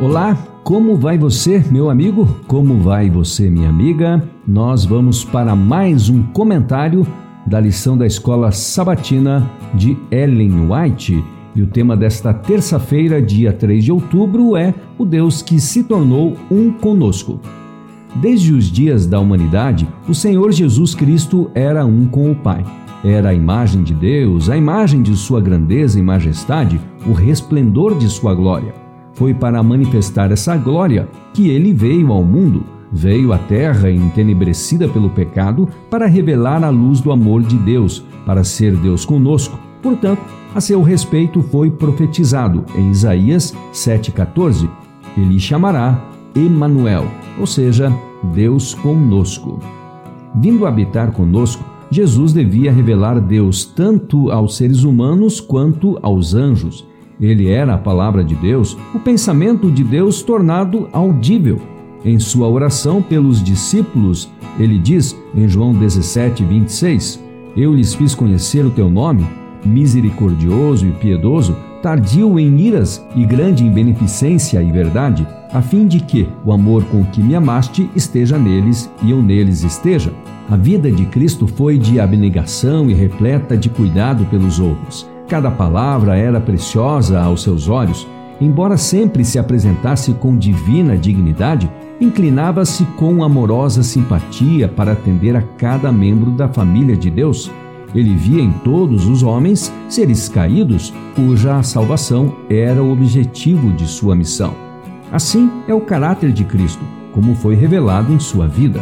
Olá, como vai você, meu amigo? Como vai você, minha amiga? Nós vamos para mais um comentário da lição da escola sabatina de Ellen White. E o tema desta terça-feira, dia 3 de outubro, é o Deus que se tornou um conosco. Desde os dias da humanidade, o Senhor Jesus Cristo era um com o Pai. Era a imagem de Deus, a imagem de sua grandeza e majestade, o resplendor de sua glória. Foi para manifestar essa glória que ele veio ao mundo, veio à terra entenebrecida pelo pecado para revelar a luz do amor de Deus, para ser Deus conosco. Portanto, a seu respeito foi profetizado em Isaías 7,14: Ele chamará Emanuel, ou seja, Deus conosco. Vindo habitar conosco, Jesus devia revelar Deus tanto aos seres humanos quanto aos anjos. Ele era a palavra de Deus, o pensamento de Deus tornado audível. Em sua oração pelos discípulos, ele diz em João 17, 26: Eu lhes fiz conhecer o teu nome, misericordioso e piedoso, tardio em iras e grande em beneficência e verdade, a fim de que o amor com que me amaste esteja neles e eu neles esteja. A vida de Cristo foi de abnegação e repleta de cuidado pelos outros. Cada palavra era preciosa aos seus olhos. Embora sempre se apresentasse com divina dignidade, inclinava-se com amorosa simpatia para atender a cada membro da família de Deus. Ele via em todos os homens seres caídos, cuja salvação era o objetivo de sua missão. Assim é o caráter de Cristo, como foi revelado em sua vida.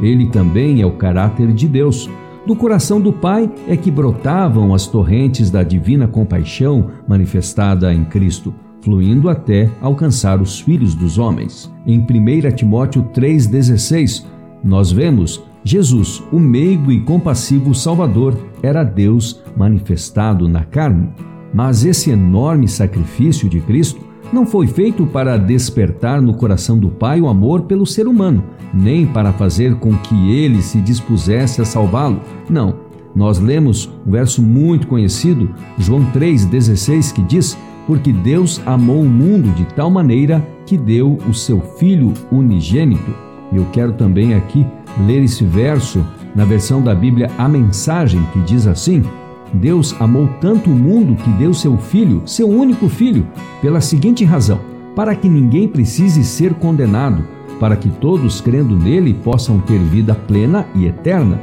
Ele também é o caráter de Deus, do coração do Pai é que brotavam as torrentes da divina compaixão manifestada em Cristo, fluindo até alcançar os filhos dos homens. Em 1 Timóteo 3,16, nós vemos Jesus, o meigo e compassivo Salvador, era Deus manifestado na carne. Mas esse enorme sacrifício de Cristo não foi feito para despertar no coração do Pai o amor pelo ser humano, nem para fazer com que ele se dispusesse a salvá-lo. Não. Nós lemos um verso muito conhecido, João 3,16, que diz: Porque Deus amou o mundo de tal maneira que deu o seu Filho unigênito. E eu quero também aqui ler esse verso na versão da Bíblia A Mensagem, que diz assim: Deus amou tanto o mundo que deu seu filho, seu único filho, pela seguinte razão: para que ninguém precise ser condenado, para que todos crendo nele possam ter vida plena e eterna.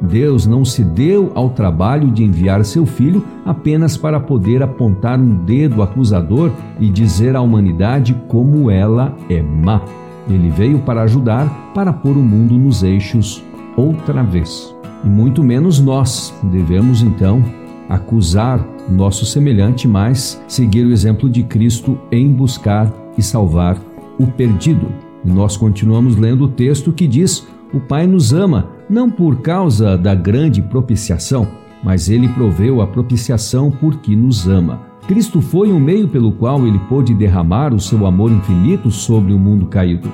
Deus não se deu ao trabalho de enviar seu filho apenas para poder apontar um dedo acusador e dizer à humanidade como ela é má. Ele veio para ajudar, para pôr o mundo nos eixos outra vez e muito menos nós devemos então acusar nosso semelhante, mas seguir o exemplo de Cristo em buscar e salvar o perdido. E nós continuamos lendo o texto que diz: O Pai nos ama não por causa da grande propiciação, mas ele proveu a propiciação porque nos ama. Cristo foi um meio pelo qual ele pôde derramar o seu amor infinito sobre o mundo caído.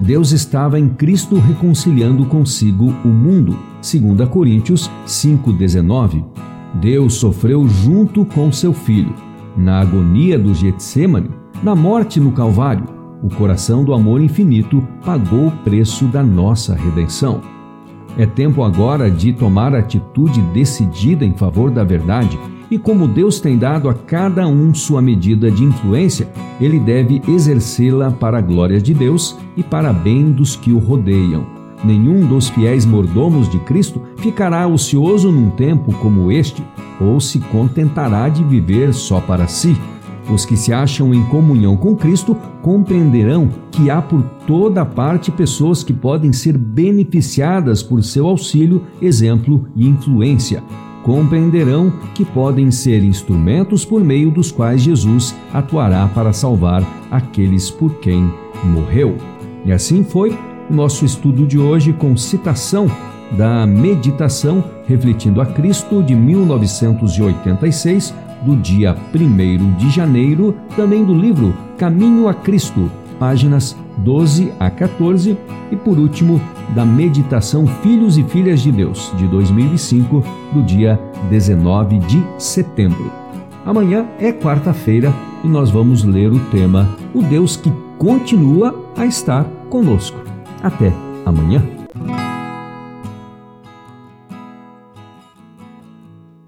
Deus estava em Cristo reconciliando consigo o mundo. 2 Coríntios 5:19. Deus sofreu junto com seu filho, na agonia do Getsemane, na morte no Calvário. O coração do amor infinito pagou o preço da nossa redenção. É tempo agora de tomar atitude decidida em favor da verdade e como Deus tem dado a cada um sua medida de influência, ele deve exercê-la para a glória de Deus e para bem dos que o rodeiam. Nenhum dos fiéis mordomos de Cristo ficará ocioso num tempo como este, ou se contentará de viver só para si. Os que se acham em comunhão com Cristo compreenderão que há por toda parte pessoas que podem ser beneficiadas por seu auxílio, exemplo e influência compreenderão que podem ser instrumentos por meio dos quais Jesus atuará para salvar aqueles por quem morreu. E assim foi o nosso estudo de hoje com citação da Meditação Refletindo a Cristo de 1986, do dia 1 de janeiro, também do livro Caminho a Cristo, páginas 12 a 14, e por último, da Meditação Filhos e Filhas de Deus, de 2005, do dia 19 de setembro. Amanhã é quarta-feira e nós vamos ler o tema O Deus que continua a estar conosco. Até amanhã.